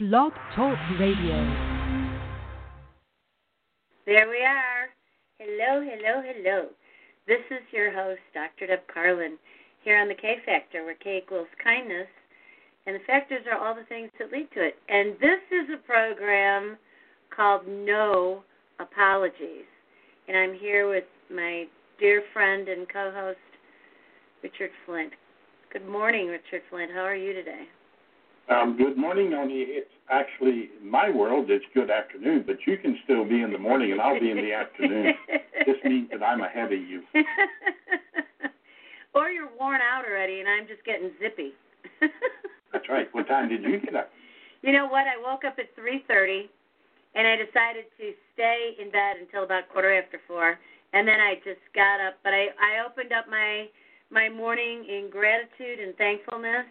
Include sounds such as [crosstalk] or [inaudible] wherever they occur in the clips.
Blog Talk Radio. There we are. Hello, hello, hello. This is your host, Dr. Deb Carlin, here on the K Factor, where K equals kindness, and the factors are all the things that lead to it. And this is a program called No Apologies. And I'm here with my dear friend and co host, Richard Flint. Good morning, Richard Flint. How are you today? Um, good morning, Oni. It's actually in my world. It's good afternoon, but you can still be in the morning, and I'll be in the afternoon. [laughs] this means that I'm ahead of you. [laughs] or you're worn out already, and I'm just getting zippy. [laughs] That's right. What time did you get up? You know what? I woke up at 3:30, and I decided to stay in bed until about quarter after four, and then I just got up. But I I opened up my my morning in gratitude and thankfulness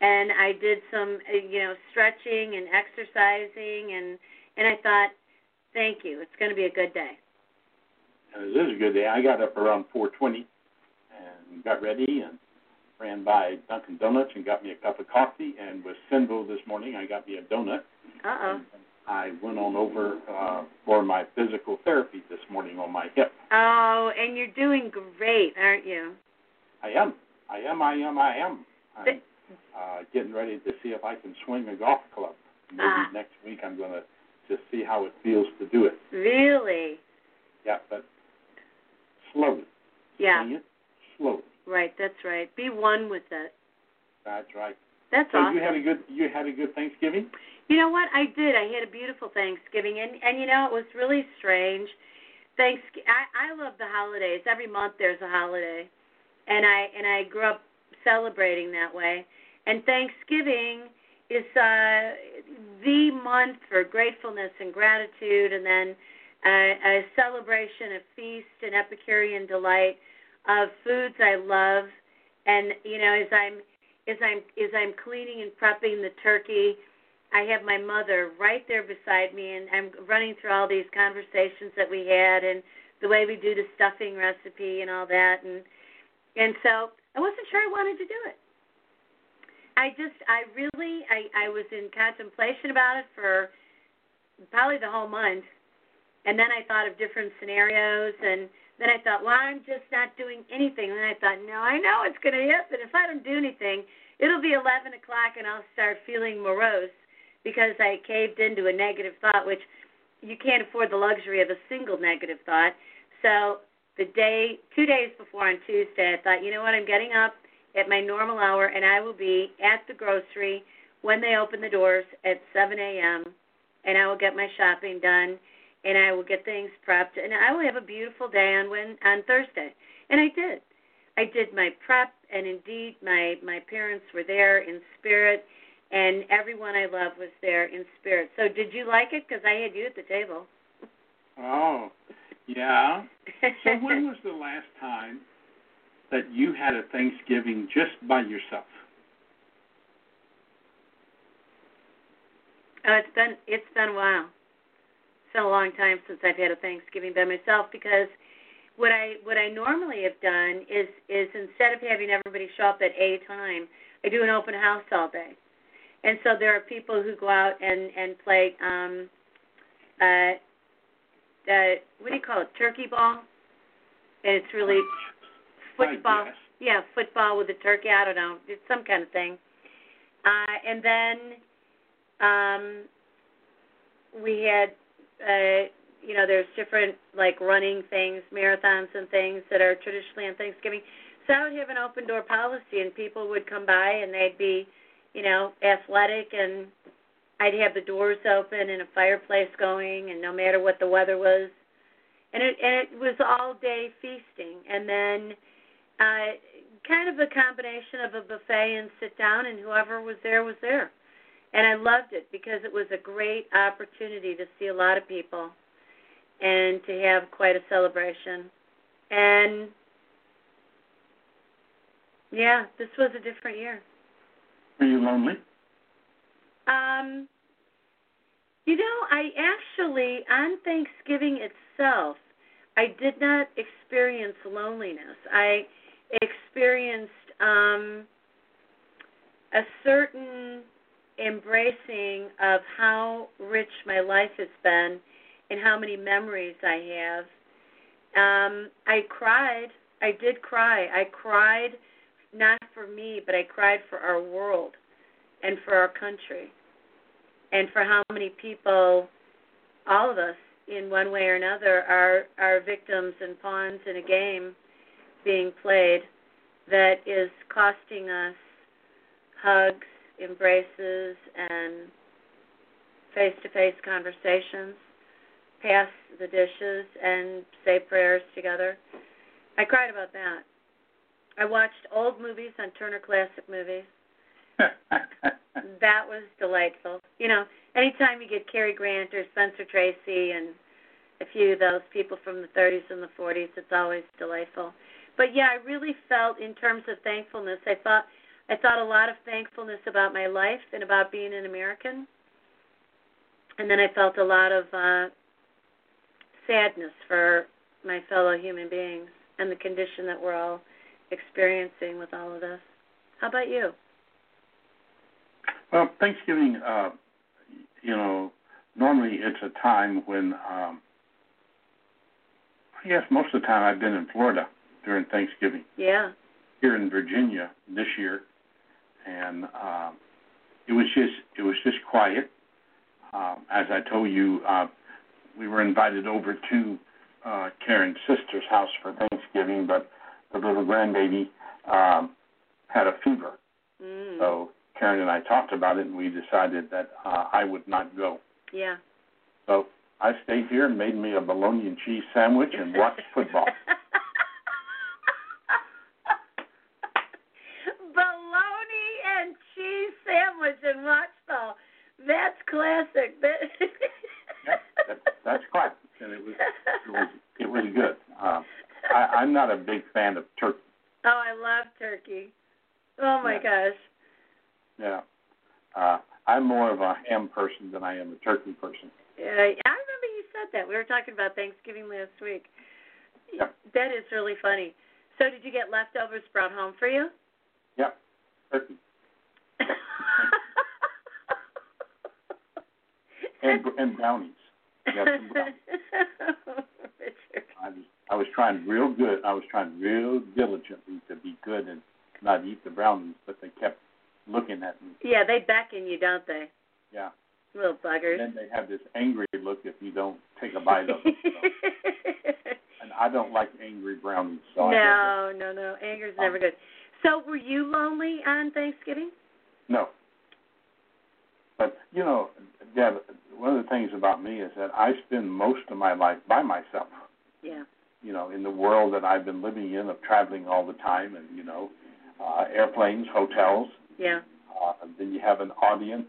and I did some uh, you know stretching and exercising and and I thought thank you it's going to be a good day. This is a good day. I got up around 4:20 and got ready and ran by Dunkin' Donuts and got me a cup of coffee and with Sinville this morning I got me a donut. Uh oh. I went on over uh, for my physical therapy this morning on my hip. Oh, and you're doing great, aren't you? I am. I am. I am. I am. I'm uh, getting ready to see if I can swing a golf club. Maybe Ah. next week I'm going to just see how it feels to do it. Really? Yeah, but slowly. Yeah. Swing it slowly. Right. That's right. Be one with it. That's right. That's so awesome. you had a good you had a good Thanksgiving. You know what? I did. I had a beautiful Thanksgiving, and and you know it was really strange. Thanks. I I love the holidays. Every month there's a holiday, and I and I grew up celebrating that way. And Thanksgiving is uh, the month for gratefulness and gratitude, and then uh, a celebration of feast and Epicurean delight of foods I love. And you know, as I'm as I'm as I'm cleaning and prepping the turkey, I have my mother right there beside me, and I'm running through all these conversations that we had, and the way we do the stuffing recipe and all that, and and so I wasn't sure I wanted to do it. I just, I really, I, I was in contemplation about it for probably the whole month, and then I thought of different scenarios, and then I thought, well, I'm just not doing anything. And then I thought, no, I know it's going to happen. If I don't do anything, it'll be 11 o'clock, and I'll start feeling morose because I caved into a negative thought, which you can't afford the luxury of a single negative thought. So the day, two days before on Tuesday, I thought, you know what, I'm getting up at my normal hour, and I will be at the grocery when they open the doors at 7 a.m. And I will get my shopping done, and I will get things prepped, and I will have a beautiful day on when on Thursday. And I did. I did my prep, and indeed, my my parents were there in spirit, and everyone I love was there in spirit. So, did you like it? Because I had you at the table. Oh, yeah. So [laughs] when was the last time that you had a Thanksgiving just by yourself? Oh, it's been it's been a while. It's been a long time since I've had a Thanksgiving by myself because what I what I normally have done is is instead of having everybody show up at a time, I do an open house all day. And so there are people who go out and and play um uh uh what do you call it? Turkey ball. And it's really football. Yeah, football with a turkey. I don't know. It's some kind of thing. Uh, and then um, we had, uh, you know, there's different like running things, marathons and things that are traditionally on Thanksgiving. So I would have an open door policy, and people would come by and they'd be, you know, athletic, and I'd have the doors open and a fireplace going, and no matter what the weather was, and it and it was all day feasting, and then uh, kind of a combination of a buffet and sit down, and whoever was there was there. And I loved it because it was a great opportunity to see a lot of people and to have quite a celebration. And yeah, this was a different year. Are you lonely? Um, you know, I actually on Thanksgiving itself, I did not experience loneliness. I experienced um, a certain embracing of how rich my life has been and how many memories I have. Um, I cried. I did cry. I cried not for me, but I cried for our world and for our country and for how many people, all of us, in one way or another, are are victims and pawns in a game being played that is costing us hugs, embraces, and face to face conversations, pass the dishes, and say prayers together. I cried about that. I watched old movies on Turner Classic Movies. [laughs] that was delightful. You know, anytime you get Cary Grant or Spencer Tracy and a few of those people from the 30s and the 40s, it's always delightful. But yeah, I really felt in terms of thankfulness, I thought I thought a lot of thankfulness about my life and about being an American. And then I felt a lot of uh sadness for my fellow human beings and the condition that we're all experiencing with all of this. How about you? Well, Thanksgiving, uh, you know, normally it's a time when, um, I guess most of the time I've been in Florida during Thanksgiving. Yeah. Here in Virginia this year, and um, it was just it was just quiet. Um, as I told you, uh, we were invited over to uh, Karen's sister's house for Thanksgiving, but the little grandbaby um, had a fever. Mm. So Karen and I talked about it, and we decided that uh, I would not go. Yeah. So I stayed here and made me a bologna and cheese sandwich and watched football. [laughs] bologna and cheese sandwich and watch ball. That's classic. [laughs] yep, that, that's classic, and it was it was it was good. Uh, I, I'm not a big fan of turkey. Oh, I love turkey. Oh my Yeah. gosh. Yeah. Uh, I'm more of a ham person than I am a turkey person. Yeah, I remember you said that. We were talking about Thanksgiving last week. Yep. That is really funny. So, did you get leftovers brought home for you? Yep. Turkey [laughs] and and brownies. Some brownies. [laughs] I was I was trying real good. I was trying real diligently to be good and not eat the brownies, but looking at me. Yeah, they beckon you, don't they? Yeah. Little buggers. And then they have this angry look if you don't take a bite of them. So. [laughs] And I don't like angry brownies. So no, no, no. Anger's never good. So, were you lonely on Thanksgiving? No. But you know, Deb, one of the things about me is that I spend most of my life by myself. Yeah. You know, in the world that I've been living in of traveling all the time, and you know, uh, airplanes, hotels. Yeah. Uh, and then you have an audience,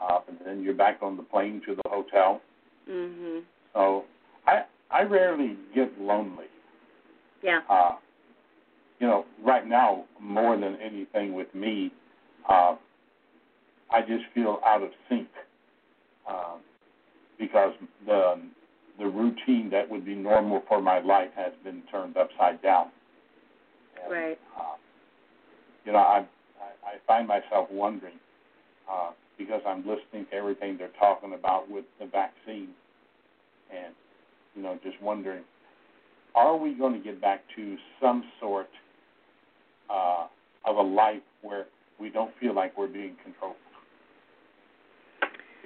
uh, and then you're back on the plane to the hotel. Mhm. So I I rarely get lonely. Yeah. Uh, you know, right now more than anything with me, uh, I just feel out of sync uh, because the the routine that would be normal for my life has been turned upside down. And, Right. Uh, you know, I, I find myself wondering uh, because I'm listening to everything they're talking about with the vaccine, and you know, just wondering, are we going to get back to some sort uh, of a life where we don't feel like we're being controlled?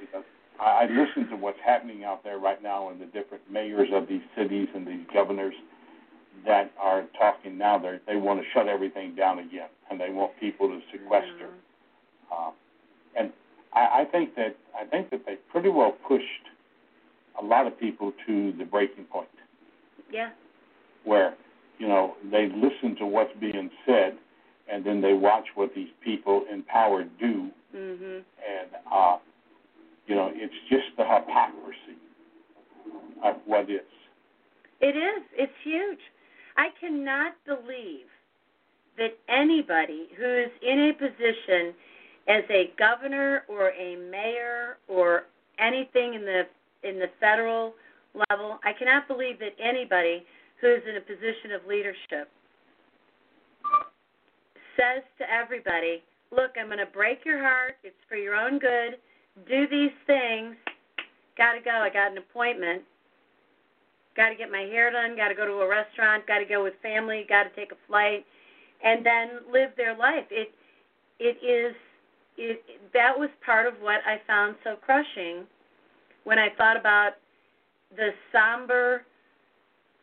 Because I, I listen to what's happening out there right now, and the different mayors of these cities and these governors that are talking now. They they want to shut everything down again, and they want people to sequester. Um, and I, I think that I think that they pretty well pushed a lot of people to the breaking point Yeah. where you know they listen to what's being said and then they watch what these people in power do mm-hmm. and uh you know it's just the hypocrisy of what is It is. It's huge. I cannot believe that anybody who is in a position as a governor or a mayor or anything in the in the federal level, I cannot believe that anybody who is in a position of leadership says to everybody, look, I'm going to break your heart. It's for your own good. Do these things. Got to go. I got an appointment. Got to get my hair done. Got to go to a restaurant. Got to go with family. Got to take a flight, and then live their life. It it is it that was part of what I found so crushing when I thought about the somber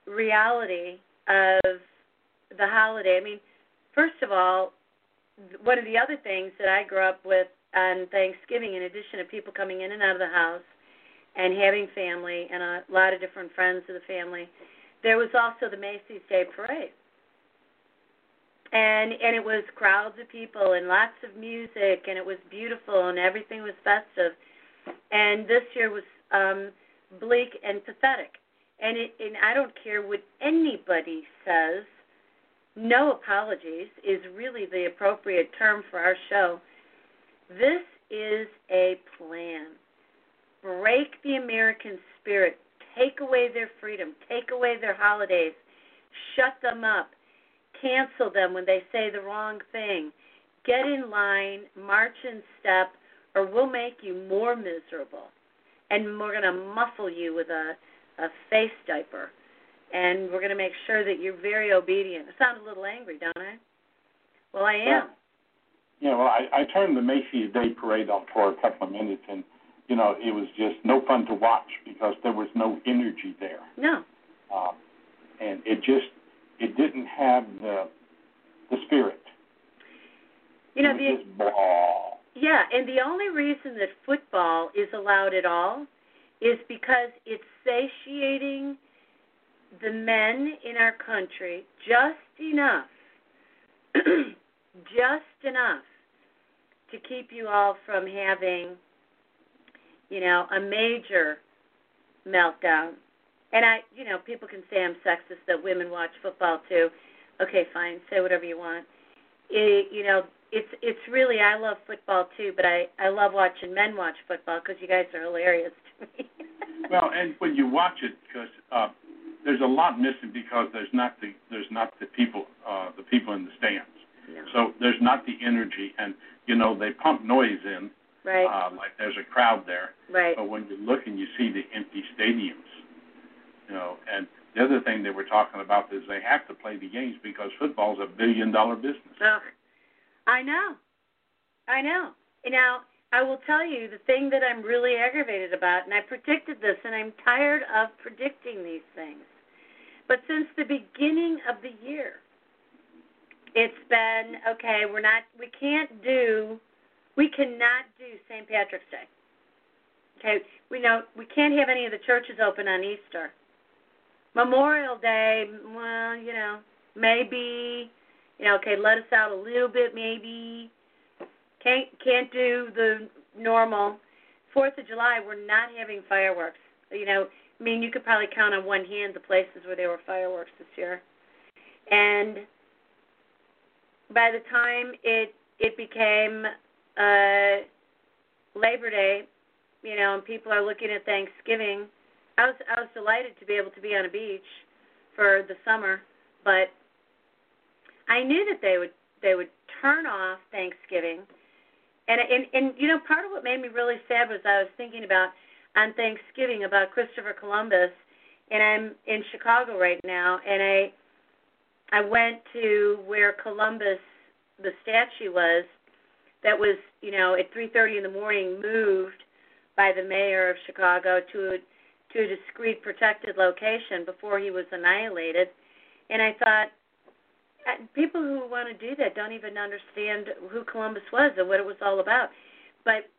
reality of the holiday. I mean, first of all, one of the other things that I grew up with on Thanksgiving, in addition to people coming in and out of the house and having family and a lot of different friends of the family, there was also the Macy's Day Parade. And and it was crowds of people and lots of music and it was beautiful and everything was festive. And this year was um bleak and pathetic. And it and I don't care what anybody says no apologies is really the appropriate term for our show. This is a plan. Break the American spirit. Take away their freedom. Take away their holidays. Shut them up. Cancel them when they say the wrong thing. Get in line, march in step, or we'll make you more miserable. And we're going to muffle you with a, a face diaper and we're going to make sure that you're very obedient. I sound a little angry, don't I? Well, I am. Yeah, well, I, I turned the Macy's Day Parade on for a couple of minutes, and you know, it was just no fun to watch because there was no energy there. No. Uh, and it just it didn't have the the spirit. You know, the just blah. yeah, and the only reason that football is allowed at all is because it's satiating the men in our country just enough, [clears throat] just enough to keep you all from having, you know, a major meltdown. And I, you know, people can say I'm sexist that women watch football too. Okay, fine, say whatever you want. It, you know, it's it's really I love football too, but I I love watching men watch football because you guys are hilarious to me. [laughs] well, and when you watch it, because uh, there's a lot missing because there's not the there's not the people uh, the people in the stands. No. So there's not the energy, and you know they pump noise in, right? uh, like there's a crowd there. Right. But when you look and you see the empty stadiums, you know, and the other thing they were talking about is they have to play the games because football's a billion dollar business. Ugh. I know, I know. Now I will tell you the thing that I'm really aggravated about, and I predicted this, and I'm tired of predicting these things. But since the beginning of the year, it's been okay. We're not. We can't do. We cannot do St. Patrick's Day. Okay, we know we can't have any of the churches open on Easter. Memorial Day, well, you know, maybe, you know, okay, let us out a little bit, maybe. Can't can't do the normal. Fourth of July, we're not having fireworks. You know, I mean, you could probably count on one hand the places where there were fireworks this year. And by the time it it became uh, Labor Day, you know, and people are looking at Thanksgiving, I was I was delighted to be able to be on a beach for the summer, but I knew that they would they would turn off Thanksgiving. And and and you know, part of what made me really sad was I was thinking about on Thanksgiving about Christopher Columbus, and I'm in Chicago right now, and I I went to where Columbus the statue was that was you know at 3:30 in the morning moved by the mayor of Chicago to a, to a discreet protected location before he was annihilated, and I thought uh, people who want to do that don't even understand who Columbus was and what it was all about. But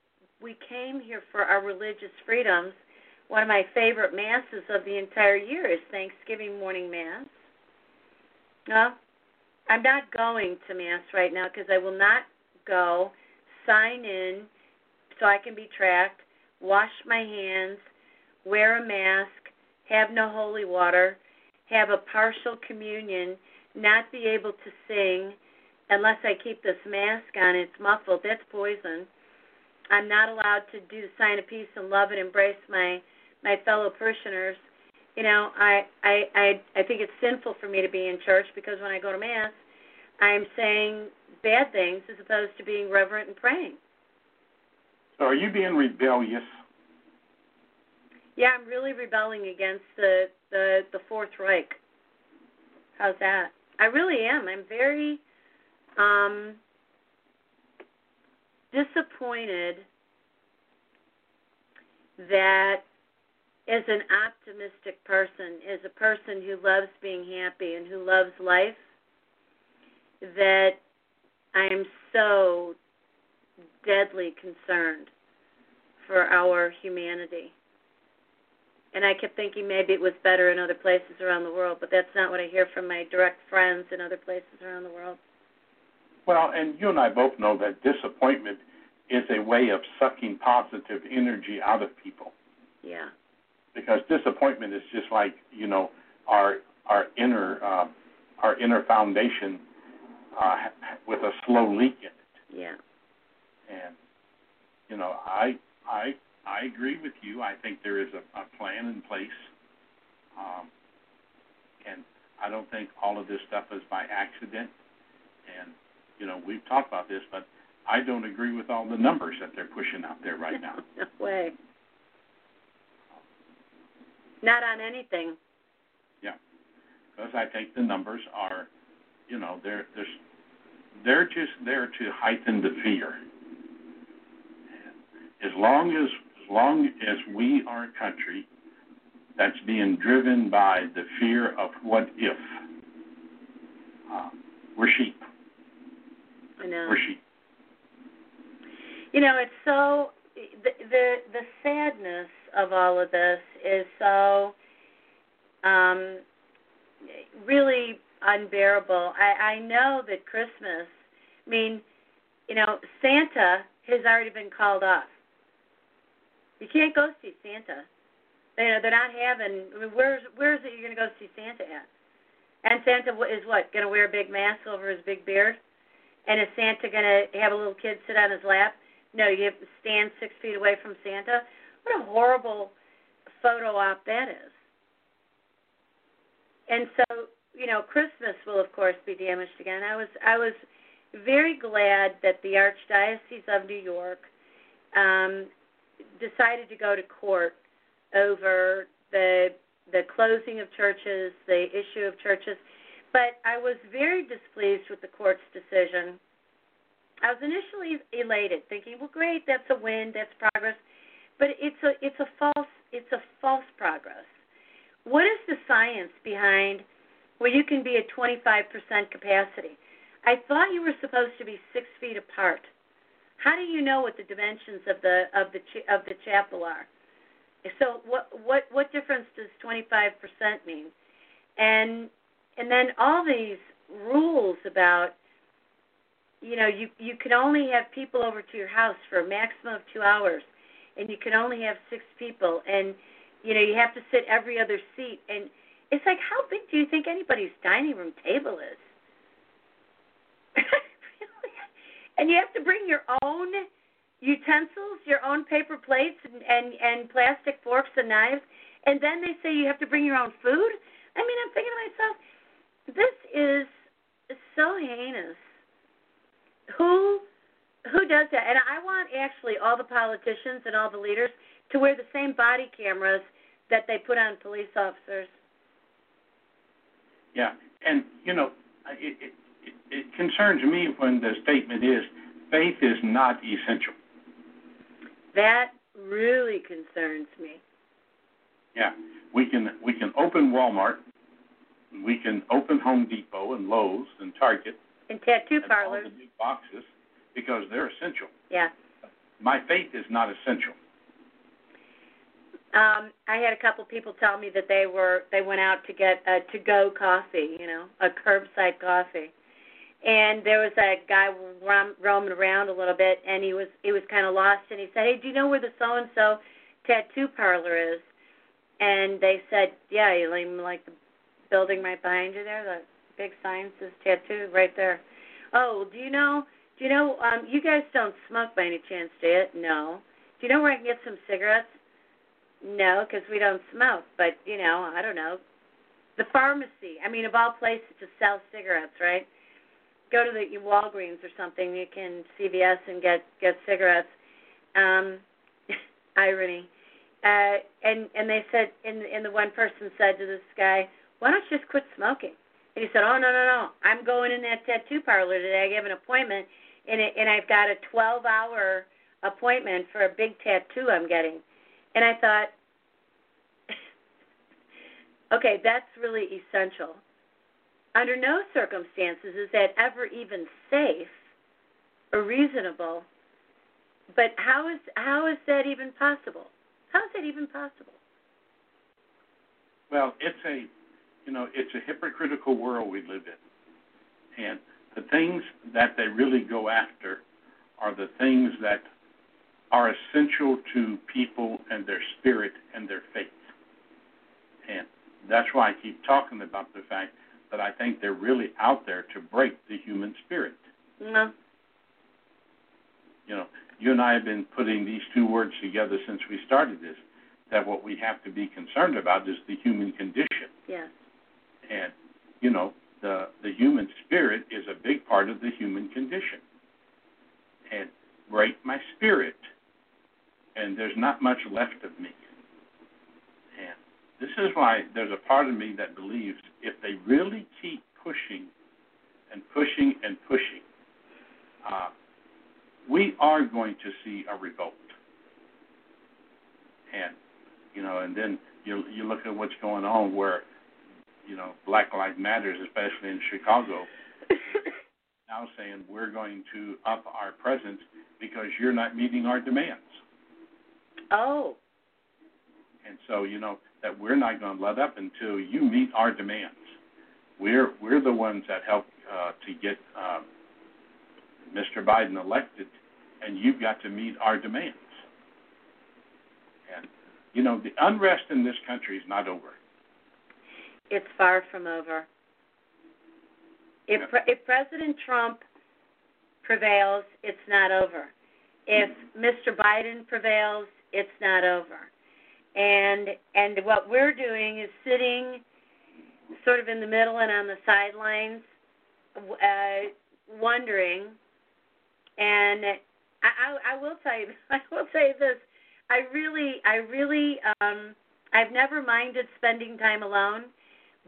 we came here for our religious freedoms. One of my favorite masses of the entire year is Thanksgiving morning mass. No, I'm not going to mass right now because I will not go. Sign in so I can be tracked. Wash my hands. Wear a mask. Have no holy water. Have a partial communion. Not be able to sing unless I keep this mask on. It's muffled. That's poison I'm not allowed to do the sign of peace and love and embrace my my fellow parishioners. You know, I I I I think it's sinful for me to be in church because when I go to mass, I'm saying bad things as opposed to being reverent and praying. So are you being rebellious? Yeah, I'm really rebelling against the the the Fourth Reich. How's that? I really am. I'm very um disappointed that as an optimistic person, as a person who loves being happy and who loves life, that I am so deadly concerned for our humanity. And I kept thinking maybe it was better in other places around the world, but that's not what I hear from my direct friends in other places around the world. Well, and you and I both know that disappointment is a way of sucking positive energy out of people. Yeah. Because disappointment is just like you know our our inner uh, our inner foundation uh, with a slow leak in it. Yeah. And you know I I I agree with you. I think there is a, a plan in place, um, and I don't think all of this stuff is by accident. And you know we've talked about this, but I don't agree with all the numbers that they're pushing out there right now. [laughs] no way. Not on anything. Yeah, because I think the numbers are, you know, they're they're they're just there to heighten the fear. As long as as long as we are a country that's being driven by the fear of what if, uh, we're sheep. I know. We're sheep. You know, it's so the the the sadness of all of this is so um really unbearable. I I know that Christmas, I mean, you know, Santa has already been called off. You can't go see Santa. You know, they're not having. I mean, where's where's it you're going to go see Santa at? And Santa is what going to wear a big mask over his big beard? And is Santa going to have a little kid sit on his lap? No, you have to stand six feet away from Santa. What a horrible photo op that is. And so, you know, Christmas will of course be damaged again. I was I was very glad that the Archdiocese of New York um, decided to go to court over the the closing of churches, the issue of churches. But I was very displeased with the court's decision. I was initially elated, thinking, "Well, great, that's a win, that's progress." But it's a it's a false it's a false progress. What is the science behind where you can be at 25% capacity? I thought you were supposed to be six feet apart. How do you know what the dimensions of the of the of the chapel are? So what what what difference does 25% mean? And and then all these rules about you know you you can only have people over to your house for a maximum of 2 hours and you can only have 6 people and you know you have to sit every other seat and it's like how big do you think anybody's dining room table is? [laughs] and you have to bring your own utensils, your own paper plates and, and and plastic forks and knives, and then they say you have to bring your own food. I mean, I'm thinking to myself, this is so heinous. Who who does that? And I want actually all the politicians and all the leaders to wear the same body cameras that they put on police officers. Yeah, and you know, it, it, it concerns me when the statement is faith is not essential. That really concerns me. Yeah, we can we can open Walmart, we can open Home Depot and Lowe's and Target and tattoo and parlors. all the big boxes because they're essential. Yeah. My faith is not essential. Um, I had a couple people tell me that they were they went out to get a to go coffee, you know, a curbside coffee. And there was a guy rom- roaming around a little bit, and he was he was kind of lost, and he said, "Hey, do you know where the so and so tattoo parlor is?" And they said, "Yeah, you like the building right behind you there, the big says tattoo right there." Oh, do you know? Do you know? Um, you guys don't smoke by any chance, do you? No. Do you know where I can get some cigarettes? No, because we don't smoke. But you know, I don't know. The pharmacy. I mean, of all places to sell cigarettes, right? go to the Walgreens or something. You can CVS and get get cigarettes. Um, [laughs] irony. Uh, and and they said, and and the one person said to this guy, "Why don't you just quit smoking?" And he said, "Oh no no no, I'm going in that tattoo parlor today. I have an appointment, and it, and I've got a 12-hour appointment for a big tattoo I'm getting." And I thought, [laughs] okay, that's really essential. Under no circumstances is that ever even safe or reasonable. But how is how is that even possible? How is that even possible? Well, it's a you know, it's a hypocritical world we live in. And the things that they really go after are the things that are essential to people and their spirit and their faith. And that's why I keep talking about the fact that I think they're really out there to break the human spirit. No. You know, you and I have been putting these two words together since we started this. That what we have to be concerned about is the human condition. Yes. And you know, the the human spirit is a big part of the human condition. And break my spirit, and there's not much left of me. And this is why there's a part of me that believes if they really keep pushing and pushing and pushing, uh, we are going to see a revolt. And you know, and then you you look at what's going on where you know Black Lives Matters, especially in Chicago, [laughs] now saying we're going to up our presence because you're not meeting our demands. Oh. And so you know that we're not going to let up until you meet our demands. We're we're the ones that helped uh, to get uh, Mr. Biden elected, and you've got to meet our demands. And you know the unrest in this country is not over. It's far from over. If if President Trump prevails, it's not over. If Mr. Biden prevails, it's not over. And and what we're doing is sitting sort of in the middle and on the sidelines, uh, wondering. And I, I, I will tell you, [laughs] I will say this. I really, I really, um, I've never minded spending time alone,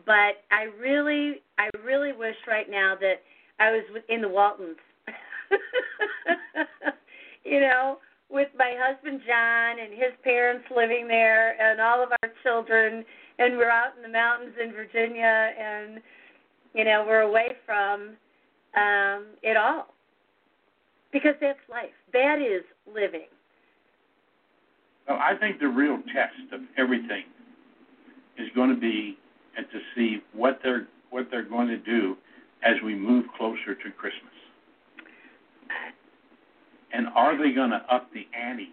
but I really, I really wish right now that I was in the Waltons. [laughs] you know, with my husband John and his parents living there and all of our children and we're out in the mountains in Virginia and you know, we're away from um it all. Because that's life. That is living. Well, I think the real test of everything is going to be and to see what they're what they're going to do as we move closer to Christmas. And are they going to up the ante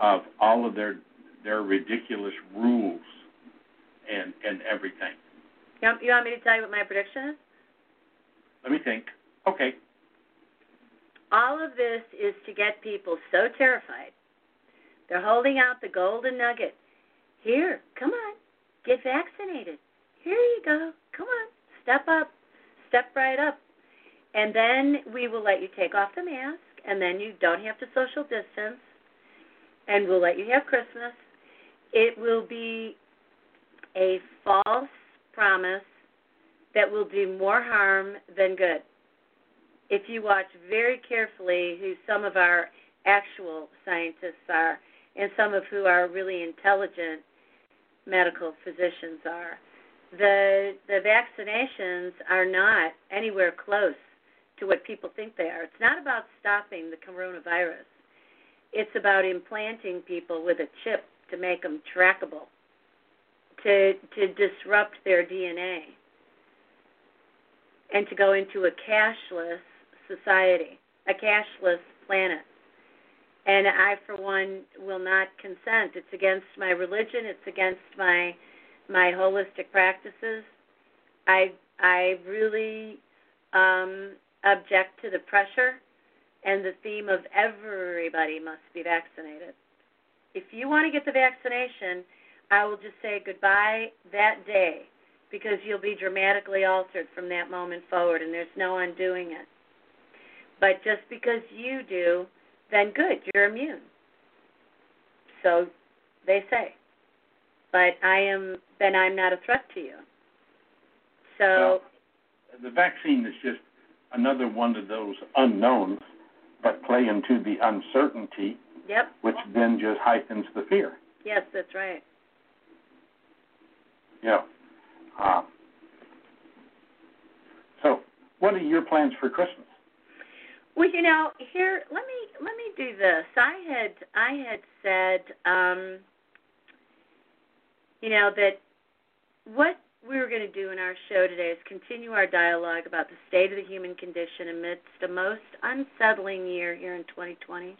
of all of their their ridiculous rules and and everything? You want, you want me to tell you what my prediction is? Let me think. Okay. All of this is to get people so terrified. They're holding out the golden nugget. Here, come on, get vaccinated. Here you go. Come on, step up, step right up. And then we will let you take off the mask and then you don't have to social distance, and we'll let you have Christmas. It will be a false promise that will do more harm than good. If you watch very carefully who some of our actual scientists are, and some of who are really intelligent medical physicians are, the the vaccinations are not anywhere close to what people think they are. It's not about stopping the coronavirus. It's about implanting people with a chip to make them trackable, to to disrupt their DNA, and to go into a cashless society, a cashless planet. And I, for one, will not consent. It's against my religion. It's against my my holistic practices. I I really um, object to the pressure and the theme of everybody must be vaccinated. If you want to get the vaccination, I will just say goodbye that day because you'll be dramatically altered from that moment forward, and there's no undoing it. But just because you do, then good, you're immune. So they say. But I am, then I'm not a threat to you. So. Well, the vaccine is just another one of those unknowns that play into the uncertainty, Yep. which then just heightens the fear. Yes, that's right. Yeah. Uh, so, what are your plans for Christmas? Well, you know, here let me let me do this. I had I had said, um, you know, that what we were going to do in our show today is continue our dialogue about the state of the human condition amidst a most unsettling year here in 2020.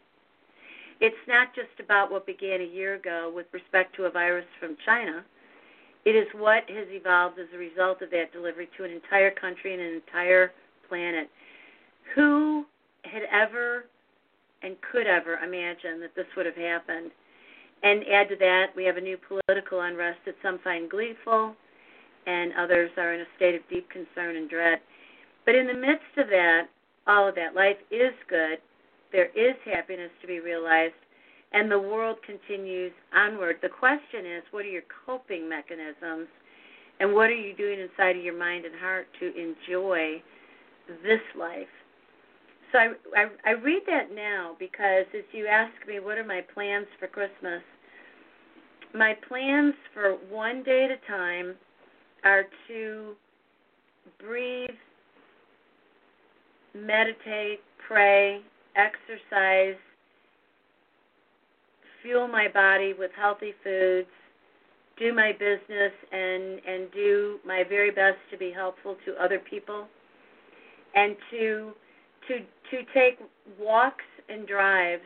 It's not just about what began a year ago with respect to a virus from China. It is what has evolved as a result of that delivery to an entire country and an entire planet. Who had ever and could ever imagine that this would have happened? And add to that, we have a new political unrest that some find gleeful, and others are in a state of deep concern and dread. But in the midst of that, all of that, life is good. There is happiness to be realized, and the world continues onward. The question is, what are your coping mechanisms, and what are you doing inside of your mind and heart to enjoy this life? So I, I, I read that now because as you ask me, what are my plans for Christmas? My plans for one day at a time are to breathe, meditate, pray, exercise, fuel my body with healthy foods, do my business and and do my very best to be helpful to other people and to to to take walks and drives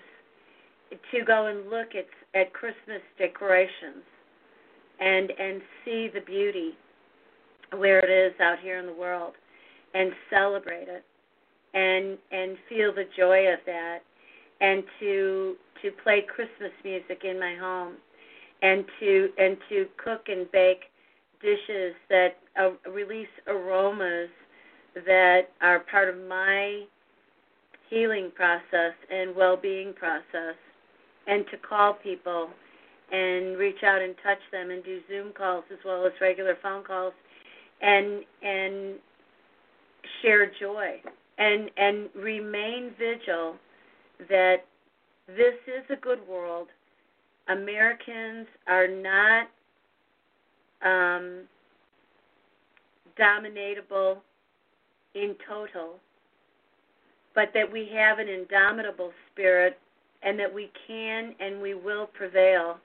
to go and look at at Christmas decorations and and see the beauty where it is out here in the world and celebrate it and and feel the joy of that and to to play Christmas music in my home and to and to cook and bake dishes that uh, release aromas that are part of my healing process and well-being process and to call people and reach out and touch them and do Zoom calls as well as regular phone calls and and share joy and and remain vigil that this is a good world. Americans are not um, dominatable in total, but that we have an indomitable spirit and that we can and we will prevail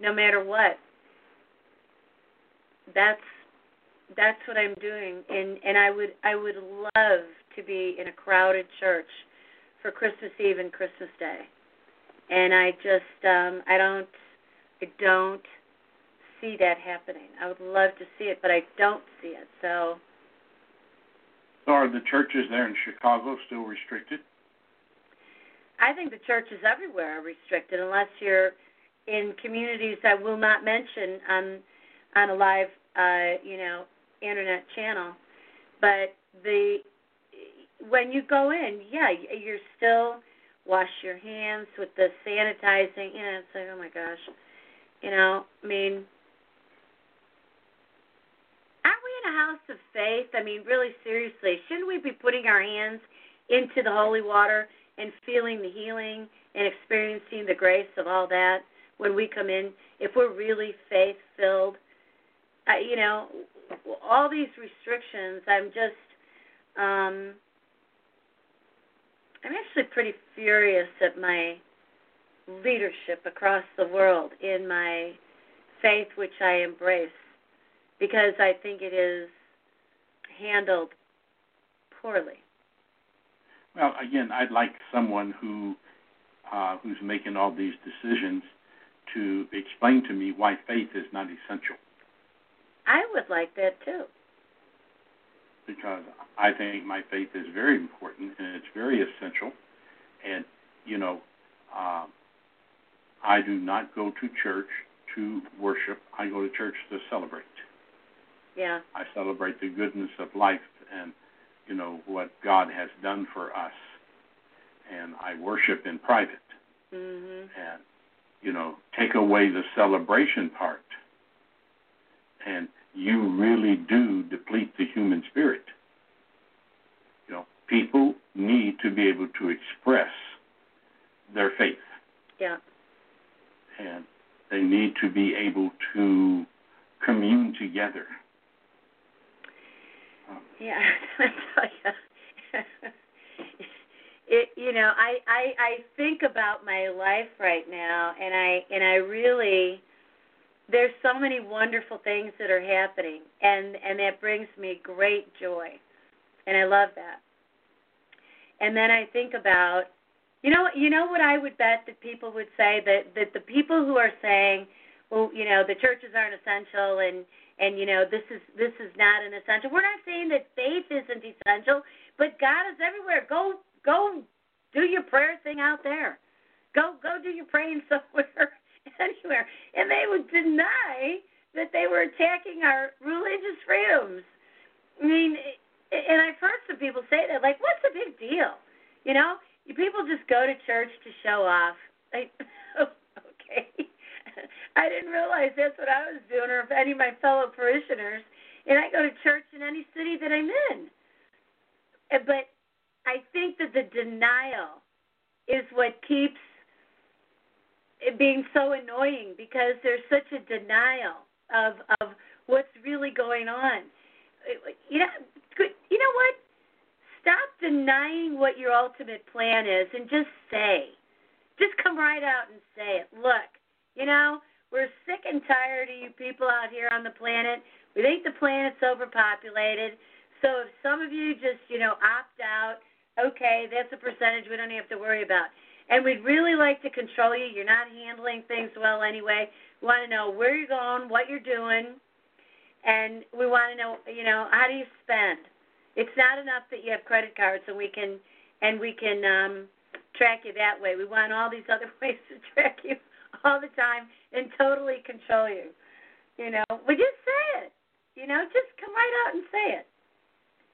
no matter what. That's that's what I'm doing and and I would I would love to be in a crowded church for Christmas Eve and Christmas Day. And I just um I don't I don't see that happening. I would love to see it, but I don't see it. So So are the churches there in Chicago still restricted? I think the churches everywhere are restricted unless you're in communities I will not mention on on a live uh, you know, internet channel. But the when you go in, yeah, you're still wash your hands with the sanitizing. You know, it's like, oh my gosh, you know, I mean, aren't we in a house of faith? I mean, really seriously, shouldn't we be putting our hands into the holy water and feeling the healing and experiencing the grace of all that when we come in? If we're really faith filled, uh, you know, all these restrictions, I'm just. um I'm actually pretty furious at my leadership across the world in my faith, which I embrace, because I think it is handled poorly. Well, again, I'd like someone who uh, who's making all these decisions to explain to me why faith is not essential. I would like that too. Because I think my faith is very important and it's very essential. And, you know, uh, I do not go to church to worship, I go to church to celebrate. Yeah. I celebrate the goodness of life and you know what God has done for us, and I worship in private. Mhm. And you know, take away the celebration part, and you really do deplete the human spirit. You know, people need to be able to express their faith, Yeah. and they need to be able to commune together. Um, Yeah, [laughs] I tell you, [laughs] it. You know, I I I think about my life right now, and I and I really there's so many wonderful things that are happening, and and that brings me great joy, and I love that. And then I think about, you know, you know what I would bet that people would say that that the people who are saying, well, you know, the churches aren't essential, and and you know this is this is not an essential. We're not saying that faith isn't essential, but God is everywhere. Go go do your prayer thing out there. Go go do your praying [laughs] somewhere [laughs] anywhere. And they would deny that they were attacking our religious freedoms. I mean, and I've heard some people say that, like, what's the big deal? You know, people just go to church to show off. Like, [laughs] okay. I didn't realize that's what I was doing, or if any of my fellow parishioners. And I go to church in any city that I'm in. But I think that the denial is what keeps it being so annoying because there's such a denial of of what's really going on. You know, you know what? Stop denying what your ultimate plan is and just say. Just come right out and say it. Look, you know, we're sick and tired of you people out here on the planet. We think the planet's overpopulated. So if some of you just, you know, opt out, okay, that's a percentage we don't have to worry about. And we'd really like to control you. You're not handling things well anyway. We want to know where you're going, what you're doing, and we want to know, you know, how do you spend? It's not enough that you have credit cards and we can and we can um track you that way. We want all these [laughs] other ways to track you all the time and totally control you. You know, we just say it. You know, just come right out and say it.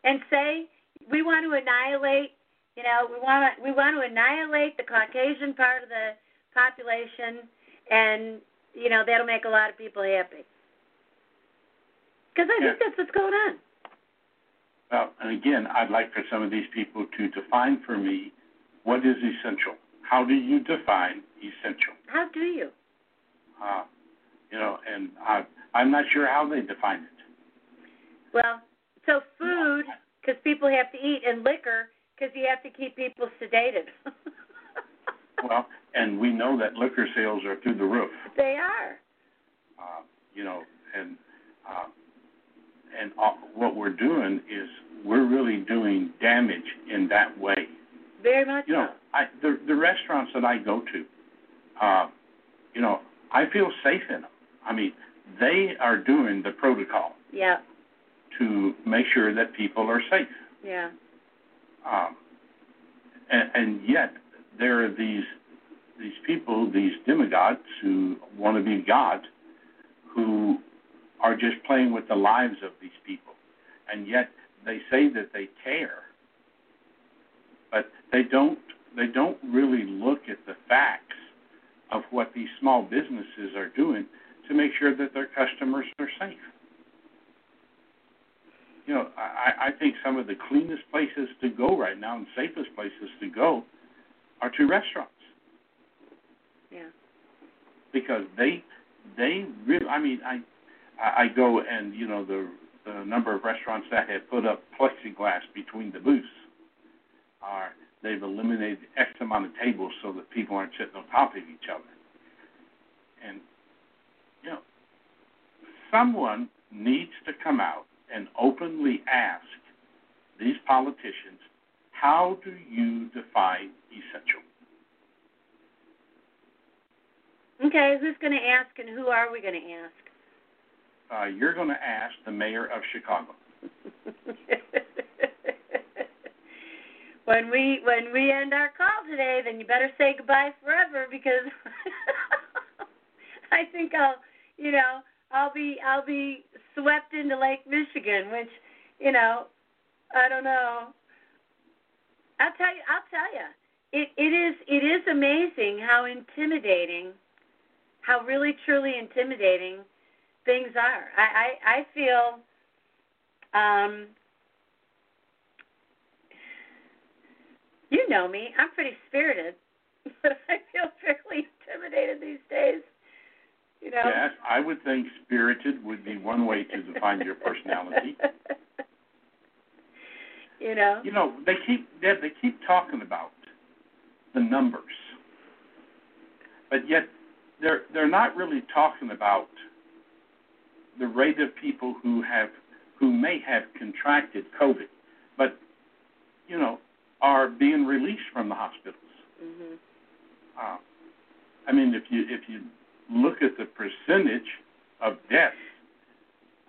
And say we want to annihilate you know, we want to we want to annihilate the Caucasian part of the population, and you know that'll make a lot of people happy. Because I Yeah. think that's what's going on. Well, and again, I'd like for some of these people to define for me what is essential. How do you define essential? How do you? Uh, you know, and I, I'm not sure how they define it. Well, so food because people have to eat, and liquor because you have to keep people sedated. [laughs] Well, and we know that liquor sales are through the roof. they are. Uh, you know, and uh, and uh, what we're doing is we're really doing damage in that way. Very much You know. I the the restaurants that I go to, uh, you know, I feel safe in them. I mean, they are doing the protocol Yeah, to make sure that people are safe. yeah. Um, and, and yet there are these these people, these demigods who want to be God, who are just playing with the lives of these people, and yet they say that they care, but they don't. They don't really look at the facts of what these small businesses are doing to make sure that their customers are safe you know, I, I think some of the cleanest places to go right now and safest places to go are to restaurants Yeah. because they they really. I mean, I I go and you know the the number of restaurants that have put up plexiglass between the booths are they've eliminated X amount of tables so that people aren't sitting on top of each other. And you know, someone needs to come out and openly ask these politicians, how do you define essential? Okay, who's going to ask, and who are we going to ask? Uh, you're going to ask the mayor of Chicago. [laughs] when we when we end our call today, then you better say goodbye forever because [laughs] I think I'll you know I'll be I'll be swept into Lake Michigan, which, you know, I don't know. I'll tell you. I'll tell you. It it is it is amazing how intimidating, how really truly intimidating things are. I I, I feel. Um, you know me. I'm pretty spirited, [laughs] but I feel fairly intimidated these days. You know. Yes, I would think spirited would be one way to define your personality. [laughs] you know. You know, they keep Deb, they keep talking about the numbers, but yet they're they're not really talking about the rate of people who have who may have contracted COVID, but you know are being released from the hospitals. Mm-hmm. Uh, I mean, if you if you look at the percentage of deaths,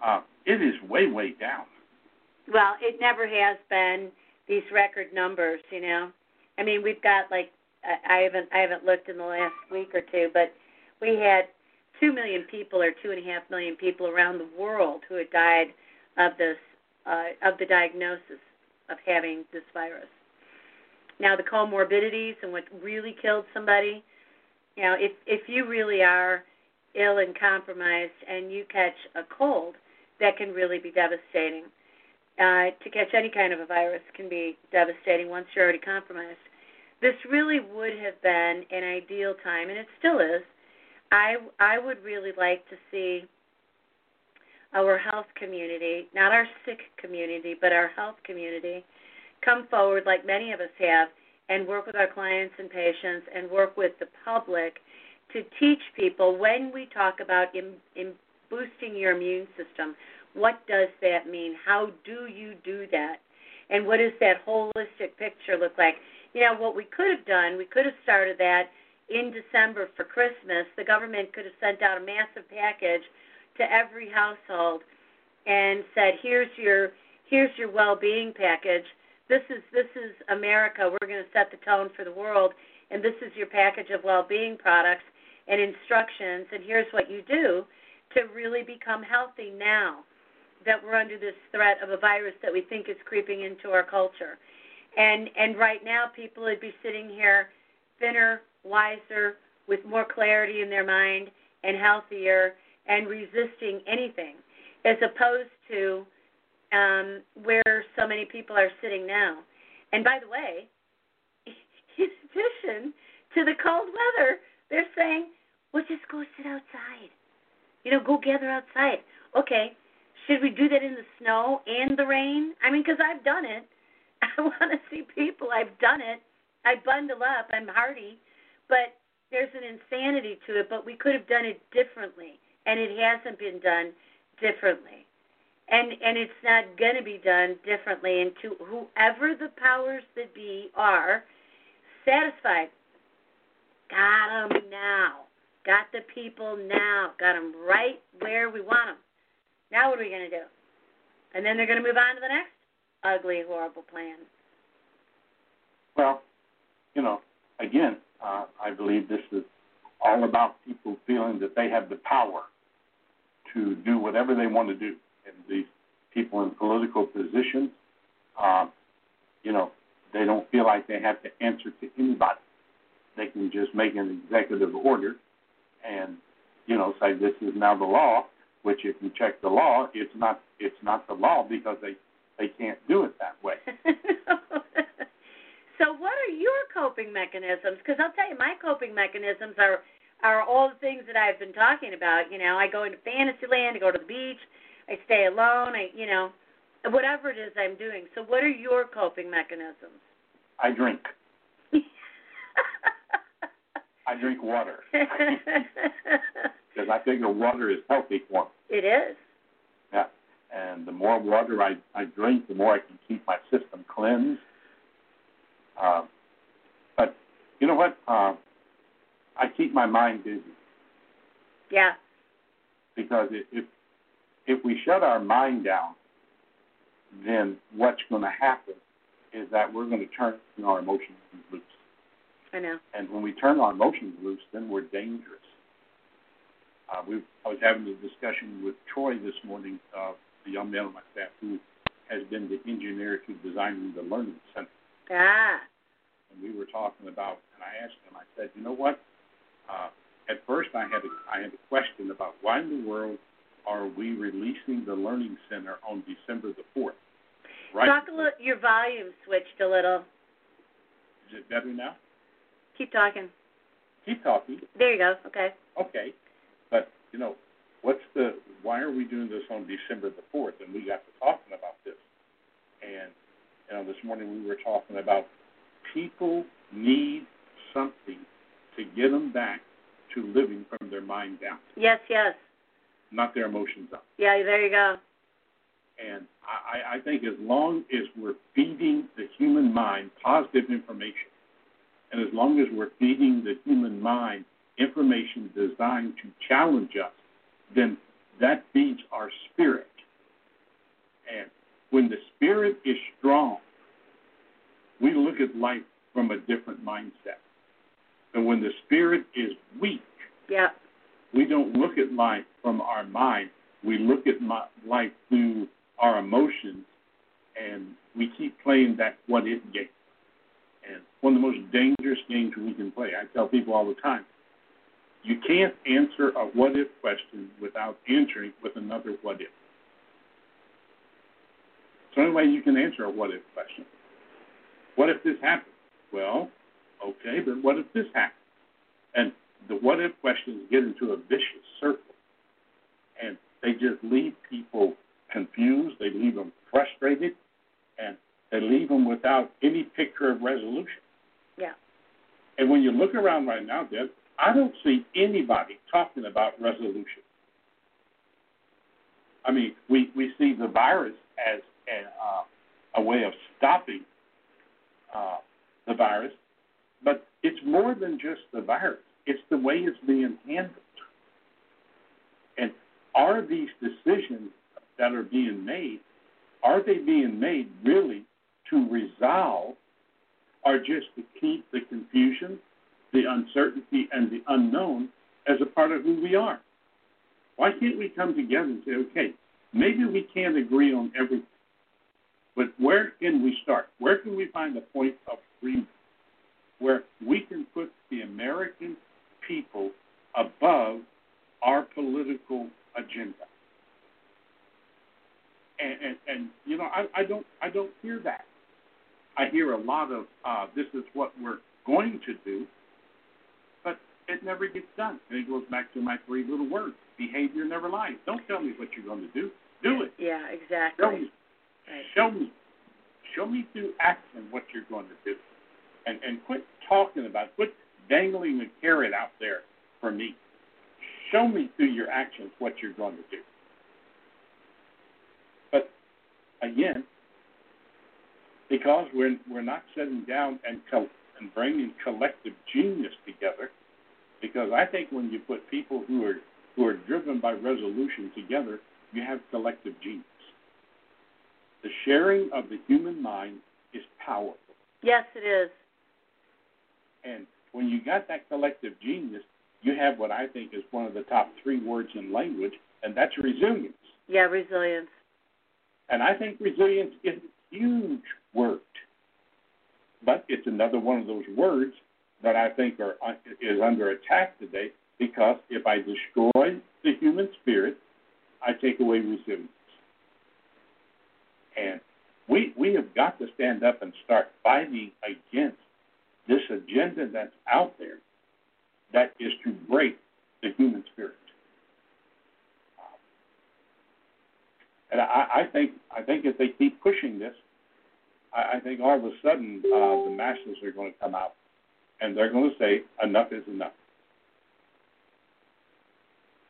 uh, it is way way down. Well, it never has been these record numbers, you know. I mean, we've got like I haven't I haven't looked in the last week or two, but we had two million people or two and a half million people around the world who had died of this uh, of the diagnosis of having this virus. Now the comorbidities and what really killed somebody, you know, if if you really are ill and compromised and you catch a cold, that can really be devastating. Uh, to catch any kind of a virus can be devastating once you're already compromised. This really would have been an ideal time, and it still is. I I would really like to see our health community, not our sick community, but our health community, come forward like many of us have and work with our clients and patients and work with the public to teach people when we talk about in, in boosting your immune system, what does that mean? How do you do that? And what does that holistic picture look like? You know, what we could have done, we could have started that in December for Christmas. The government could have sent out a massive package to every household and said, "Here's your here's your well-being package. This is this is America. We're going to set the tone for the world, and this is your package of well-being products and instructions. And here's what you do to really become healthy now that we're under this threat of a virus that we think is creeping into our culture. And and right now, people would be sitting here thinner, wiser, with more clarity in their mind, and healthier and resisting anything, as opposed to um, where so many people are sitting now. And by the way, [laughs] in addition to the cold weather, they're saying, well, just go sit outside. You know, go gather outside. Okay, should we do that in the snow and the rain? I mean, because I've done it. [laughs] I want to see people. I've done it. I bundle up. I'm hardy. But there's an insanity to it, but we could have done it differently and it hasn't been done differently. And and it's not going to be done differently. To whoever the powers that be are, satisfied. Got them now. Got the people now. Got them right where we want them. Now what are we going to do? And then they're going to move on to the next ugly, horrible plan. Well, you know, again, uh, I believe this is all about people feeling that they have the power to do whatever they want to do. And these people in political positions, uh, you know, they don't feel like they have to answer to anybody. They can just make an executive order and, you know, say this is now the law. Which, if you check the law, it's not it's not the law because they they can't do it that way. [laughs] so, what are your coping mechanisms? Because I'll tell you, my coping mechanisms are are all the things that I've been talking about. You know, I go into Fantasyland, I go to the beach, I stay alone, I you know, whatever it is I'm doing. So what are your coping mechanisms? I drink. [laughs] I drink water [laughs] because I figure water is healthy for me. It is. Yeah, and the more water I I drink, the more I can keep my system cleansed. Uh, but you know what? Uh, I keep my mind busy. Yeah. Because if if we shut our mind down, then what's going to happen is that we're going to turn our emotions loose. I know. And when we turn our emotions loose, then we're dangerous. Um, we I was having a discussion with Troy this morning, uh, the young man on my staff who has been the engineer to designing the learning center. Ah. And we were talking about, and I asked him, I said, you know what? Uh, at first, I had a, I had a question about why in the world are we releasing the learning center on December the fourth? Right. Talk a little. Your volume switched a little. Is it better now? Keep talking. Keep talking. There you go. Okay. Okay, but you know, what's the? Why are we doing this on December the fourth? And we got to talking about this, and you know, this morning we were talking about people need something to get them back to living from their mind down, Yes. Yes. Not their emotions up. Yeah. There you go. And I, I think as long as we're feeding the human mind positive information, and as long as we're feeding the human mind information designed to challenge us, then that feeds our spirit. And when the spirit is strong, we look at life from a different mindset. And when the spirit is weak, Yeah. We don't look at life from our mind. We look at life through our emotions, and we keep playing that what if game. And one of the most dangerous games we can play. I tell people all the time, you can't answer a what if question without answering with another what if. So only way you can answer a what if question. What if this happened? Well, okay, but what if this happened? And the what if questions get into a vicious circle. And they just leave people confused, they leave them frustrated, and they leave them without any picture of resolution. Yeah. And when you look around right now, Deb, I don't see anybody talking about resolution. I mean, we, we see the virus as a, uh, a way of stopping uh, the virus, but it's more than just the virus. It's the way it's being handled. And are these decisions that are being made, are they being made really to resolve or just to keep the confusion, the uncertainty, and the unknown as a part of who we are? Why can't we come together and say, okay, maybe we can't agree on everything, but where can we start? Where can we find a point of agreement where we can put the American people above our political agenda? And, and, and you know, I, I don't I don't hear that. I hear a lot of uh, this is what we're going to do, but it never gets done. And it goes back to my three little words: behavior never lies. Don't tell me what you're going to do. Do it. Yeah. exactly. Show me. Right. Show me. Show me through action what you're going to do. And and quit talking about quit dangling the carrot out there for me. Show me through your actions what you're going to do. But again, because we're we're not sitting down and co- and bringing collective genius together, because I think when you put people who are who are driven by resolution together, you have collective genius. The sharing of the human mind is powerful. Yes, it is. And when you got that collective genius, you have what I think is one of the top three words in language, and that's resilience. Yeah. Resilience. And I think resilience is a huge word. But it's another one of those words that I think are uh, is under attack today because if I destroy the human spirit, I take away resilience. And we we have got to stand up and start fighting against this agenda that's out there that is to break the human spirit. And I, I think I think if they keep pushing this, I, I think all of a sudden uh, the masses are going to come out and they're going to say enough is enough.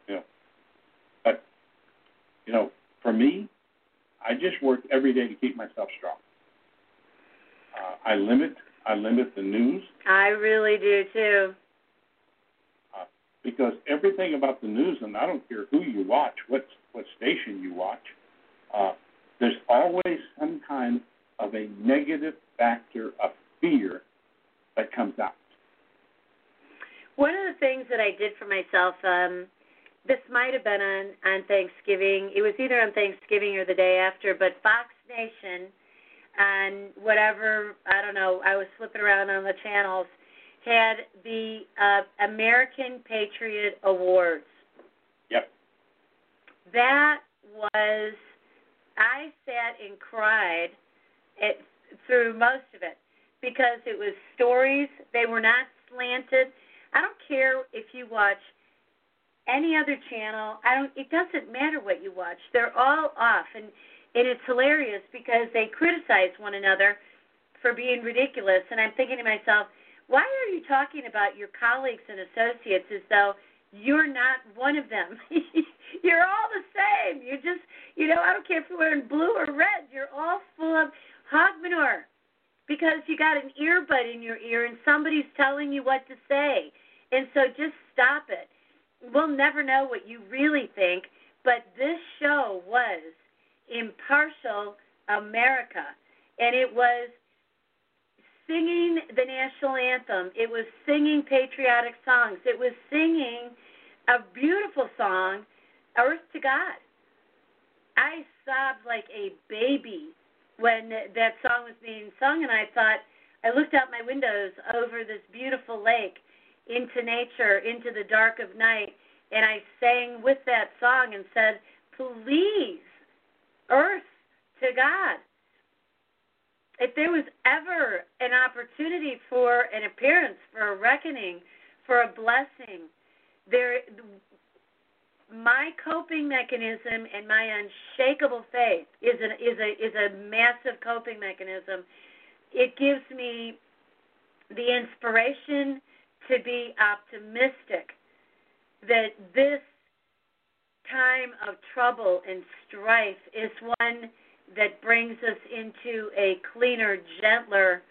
You know, but you know, for me, I just work every day to keep myself strong. Uh, I limit I limit the news I really do too. uh, because everything about the news, and I don't care who you watch, what what station you watch, uh, there's always some kind of a negative factor of fear that comes out. One of the things that I did for myself um, this might have been on on Thanksgiving. It was either on Thanksgiving or the day after, but Fox Nation on whatever I don't know. I was flipping around on the channels had the uh, American Patriot Awards. Yep. That was I sat and cried it through most of it because it was stories. They were not slanted. I don't care if you watch any other channel. I don't. It doesn't matter what you watch. They're all off, and and it's hilarious because they criticize one another for being ridiculous. And I'm thinking to myself, why are you talking about your colleagues and associates as though you're not one of them? [laughs] you're all the same. You're just, you know, I don't care if you're wearing blue or red. You're all full of hog manure because you got an earbud in your ear and somebody's telling you what to say. And so just stop it we'll never know what you really think, but this show was impartial America, and it was singing the national anthem. It was singing patriotic songs. It was singing a beautiful song, Earth to God. I sobbed like a baby when that song was being sung, and I thought, I looked out my windows over this beautiful lake, into nature, into the dark of night, and I sang with that song and said, Please, earth to God. If there was ever an opportunity for an appearance, for a reckoning, for a blessing, there my coping mechanism and my unshakable faith is an is a is a massive coping mechanism. It gives me the inspiration to be optimistic that this time of trouble and strife is one that brings us into a cleaner, gentler,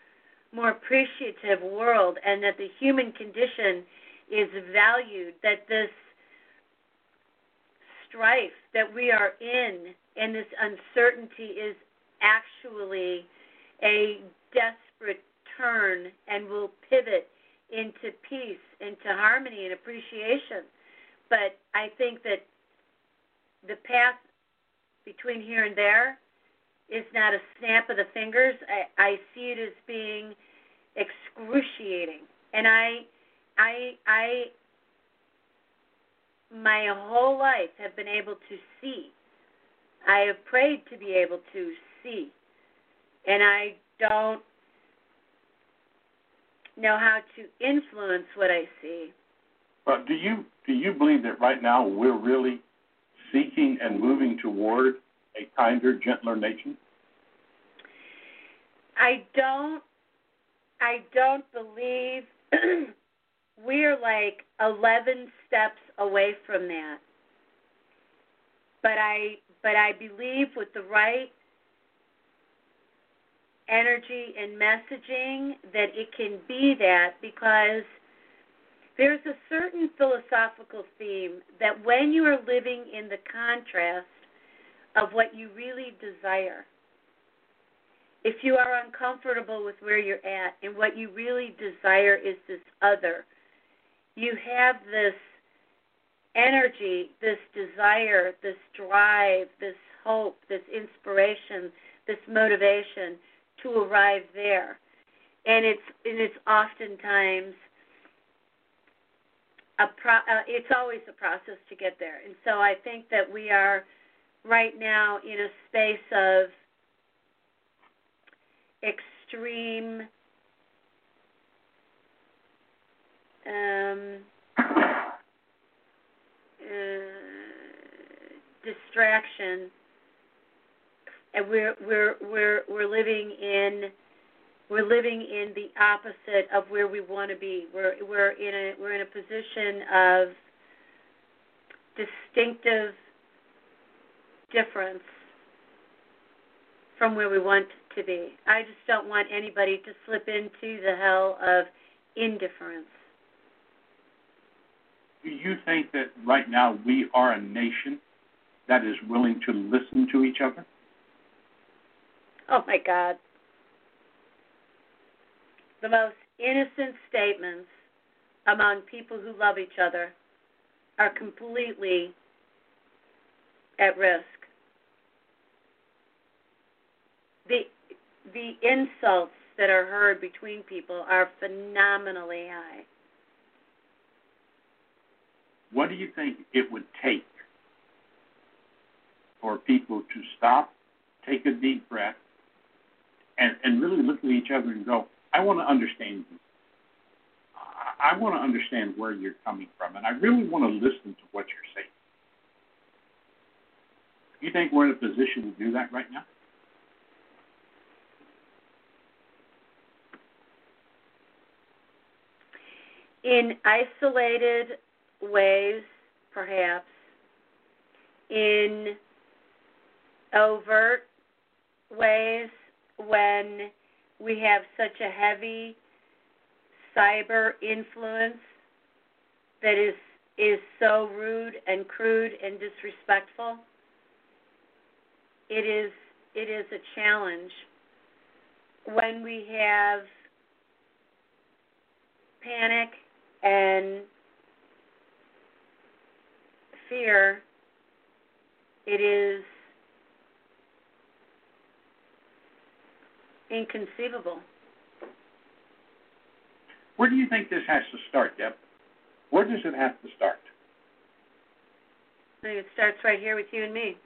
more appreciative world, and that the human condition is valued, that this strife that we are in and this uncertainty is actually a desperate turn and will pivot into peace, into harmony and appreciation. But I think that the path between here and there is not a snap of the fingers. I, I see it as being excruciating, and I, I, I, my whole life have been able to see. I have prayed to be able to see, and I don't know how to influence what I see. But do you do you believe that right now we're really seeking and moving toward a kinder, gentler nation? I don't I don't believe [clears throat] we're like 11 steps away from that. But I but I believe with the right energy and messaging that it can be that because there's a certain philosophical theme that when you are living in the contrast of what you really desire, if you are uncomfortable with where you're at and what you really desire is this other, you have this energy, this desire, this drive, this hope, this inspiration, this motivation to arrive there. And it's and it's oftentimes a pro, uh, it's always a process to get there. And so I think that we are right now in a space of extreme um, uh, distraction and we're we're we're we're living in we're living in the opposite of where we want to be. We're we're in a we're in a position of distinctive difference from where we want to be. I just don't want anybody to slip into the hell of indifference. Do you think that right now we are a nation that is willing to listen to each other? Oh my God. The most innocent statements among people who love each other are completely at risk. The the insults that are heard between people are phenomenally high. What do you think it would take for people to stop, take a deep breath, and, and really look at each other and go, I want to understand you. I, I want to understand where you're coming from, and I really want to listen to what you're saying. You think we're in a position to do that right now? In isolated ways, perhaps, in overt ways, when we have such a heavy cyber influence that is is so rude and crude and disrespectful. It is it is a challenge. When we have panic and fear it is inconceivable. Where do you think this has to start, Deb? Where does it have to start? I think it starts right here with you and me.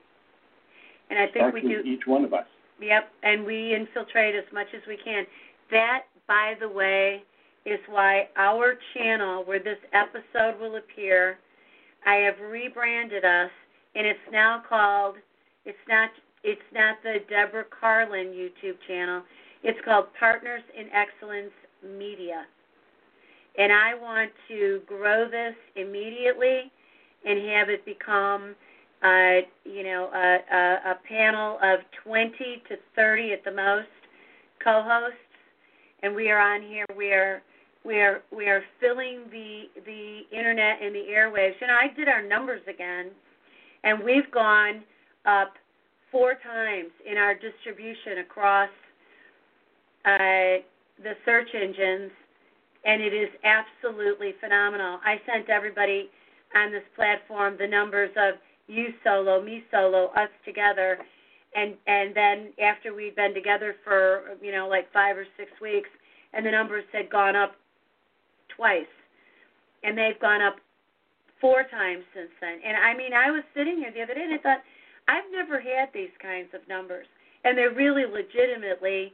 And I think we do. each one of us. Yep, and we infiltrate as much as we can. That, by the way, is why our channel, where this episode will appear, I have rebranded us, and it's now called. It's not. It's not the Deborah Carlin YouTube channel. It's called Partners in Excellence Media, and I want to grow this immediately and have it become uh, you know, a, a, a panel of 20 to 30 at the most co-hosts, and we are on here. We are we are we are filling the the internet and the airwaves. Know, I did our numbers again, and we've gone up four times in our distribution across uh, the search engines, and it is absolutely phenomenal. I sent everybody on this platform the numbers of you solo, me solo, us together, and and then after we'd been together for you know like five or six weeks, and the numbers had gone up twice, and they've gone up four times since then. And I mean, I was sitting here the other day and I thought, I've never had these kinds of numbers, and they're really legitimately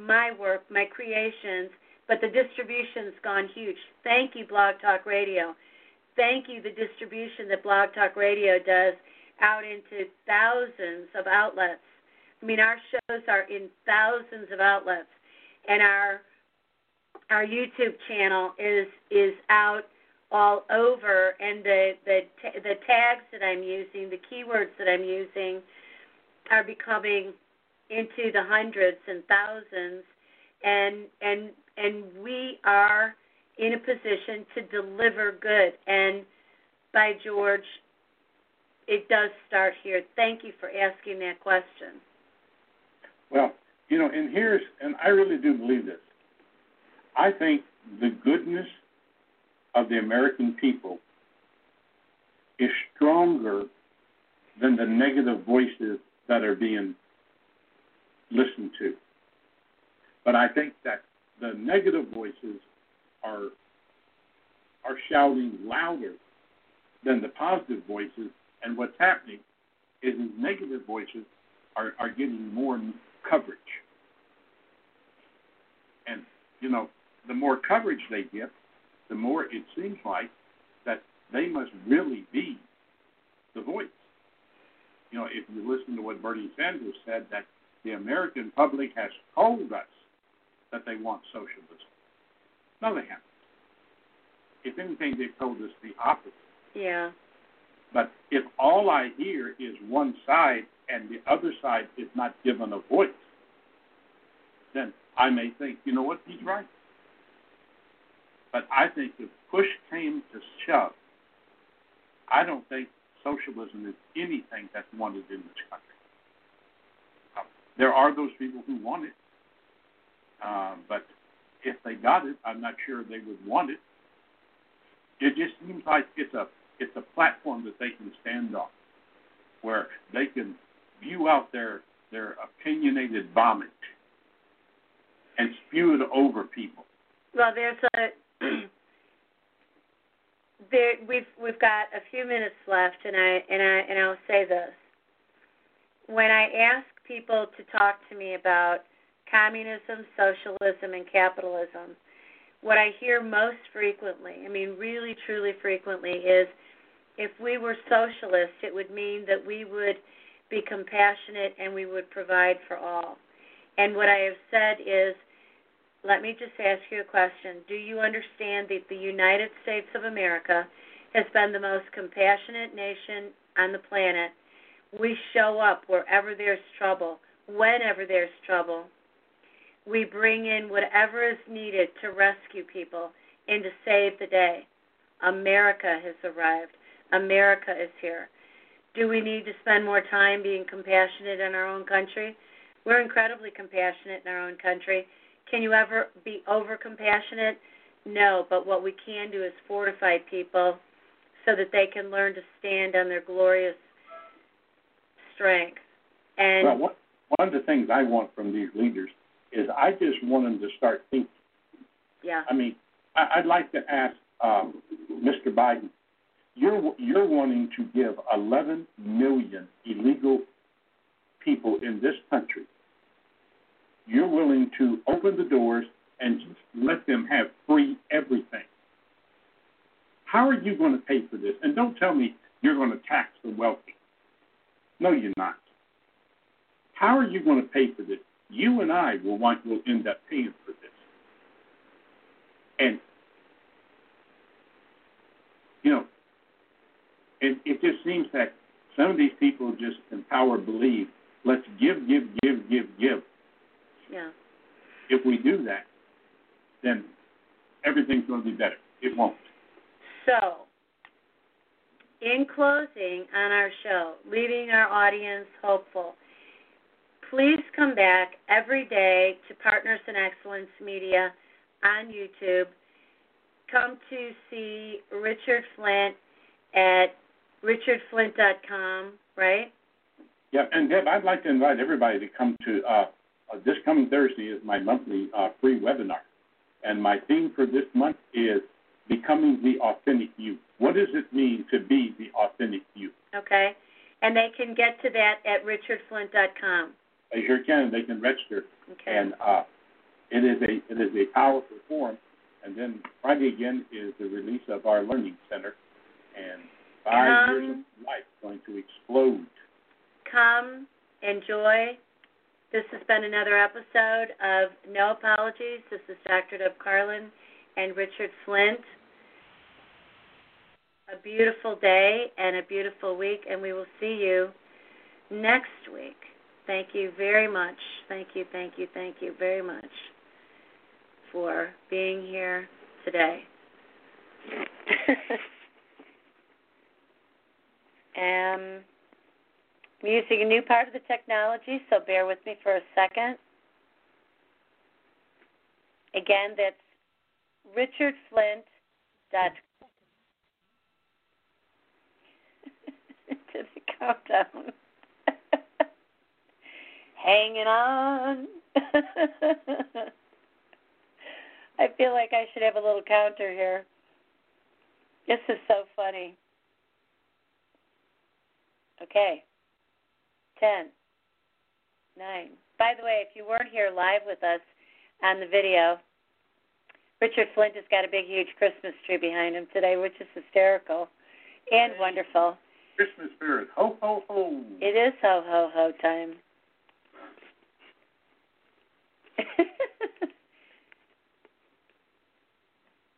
my work, my creations, but the distribution's gone huge. Thank you, Blog Talk Radio thank you the distribution that Blog Talk Radio does out into thousands of outlets. I mean, our shows are in thousands of outlets, and our our YouTube channel is is out all over, and the the the tags that I'm using, the keywords that I'm using, are becoming into the hundreds and thousands, and and and we are in a position to deliver good. And by George, it does start here. Thank you for asking that question. Well, you know, and here's, and I really do believe this. I think the goodness of the American people is stronger than the negative voices that are being listened to. But I think that the negative voices are are shouting louder than the positive voices, and what's happening is these negative voices are, are getting more coverage. And you know, the more coverage they get, the more it seems like that they must really be the voice. You know, if you listen to what Bernie Sanders said, that the American public has told us that they want socialism. No, they haven't. If anything, they've told us the opposite. Yeah. But if all I hear is one side and the other side is not given a voice, then I may think, you know what, he's right. But I think if push came to shove, I don't think socialism is anything that's wanted in this country. Uh, there are those people who want it, uh, but if they got it, I'm not sure they would want it. It just seems like it's a it's a platform that they can stand on, where they can view out their their opinionated vomit and spew it over people. Well, there's a there we've we've got a few minutes left, and I and I and I'll say this. When I ask people to talk to me about communism, socialism, and capitalism, what I hear most frequently, I mean, really, truly frequently, is if we were socialists, it would mean that we would be compassionate and we would provide for all. And what I have said is, let me just ask you a question. Do you understand that the United States of America has been the most compassionate nation on the planet? We show up wherever there's trouble, whenever there's trouble. We bring in whatever is needed to rescue people and to save the day. America has arrived. America is here. Do we need to spend more time being compassionate in our own country? We're incredibly compassionate in our own country. Can you ever be over compassionate? No, but what we can do is fortify people so that they can learn to stand on their glorious strength. And well, one, one of the things I want from these leaders is I just want them to start thinking. Yeah. I mean, I, I'd like to ask um, Mr. Biden. You're you're wanting to give 11 million illegal people in this country. You're willing to open the doors and just let them have free everything. How are you going to pay for this? And don't tell me you're going to tax the wealthy. No, you're not. How are you going to pay for this? You and I will want will end up paying for this. And you know, it, it just seems that some of these people just empower believe. Let's give, give, give, give, give. Yeah. If we do that, then everything's going to be better. It won't. So, in closing on our show, leaving our audience hopeful, please come back every day to Partners in Excellence Media on YouTube. Come to see Richard Flint at richardflint.com, right? Yeah, and Deb, I'd like to invite everybody to come to uh, uh, this coming Thursday is my monthly uh, free webinar, and my theme for this month is becoming the authentic you. What does it mean to be the authentic you? Okay, and they can get to that at richardflint.com. They sure can. They can register, Okay. and uh, it is a it is a powerful forum. And then Friday again is the release of our learning center, and five years Come. of life going to explode. Come, enjoy. This has been another episode of No Apologies. This is Dr. Deb Carlin and Richard Flint. A beautiful day and a beautiful week, and we will see you next week. Thank you very much. Thank you, thank you, thank you very much for being here today. [laughs] um, I'm using a new part of the technology, so bear with me for a second. Again, that's Richard Flint dot to the countdown. Hanging on. [laughs] I feel like I should have a little counter here. This is so funny. Okay. Ten. Nine. By the way, if you weren't here live with us on the video, Richard Flint has got a big, huge Christmas tree behind him today, which is hysterical and wonderful. Christmas spirit, ho ho ho! It is ho ho ho time. [laughs]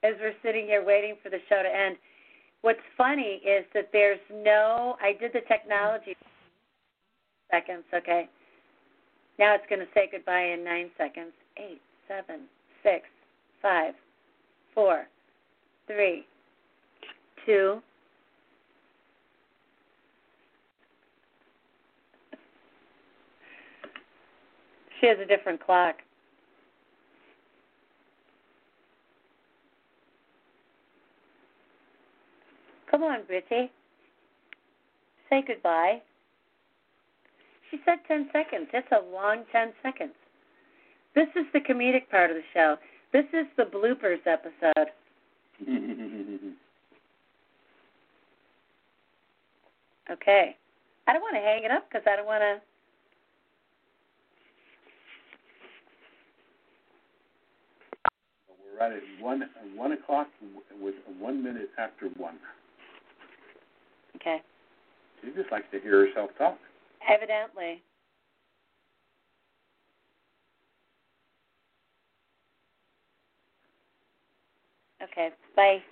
As we're sitting here waiting for the show to end, what's funny is that there's no. I did the technology seconds. Okay. Now it's going to say goodbye in nine seconds. Eight, seven, six, five, four, three, two. She has a different clock. Come on, Britty. Say goodbye. She said 10 seconds. That's a long 10 seconds. This is the comedic part of the show. This is the bloopers episode. [laughs] okay. I don't want to hang it up because I don't want to. We're right at one one o'clock with one minute after one. Okay. She just likes to hear herself talk. Evidently. Okay. Bye.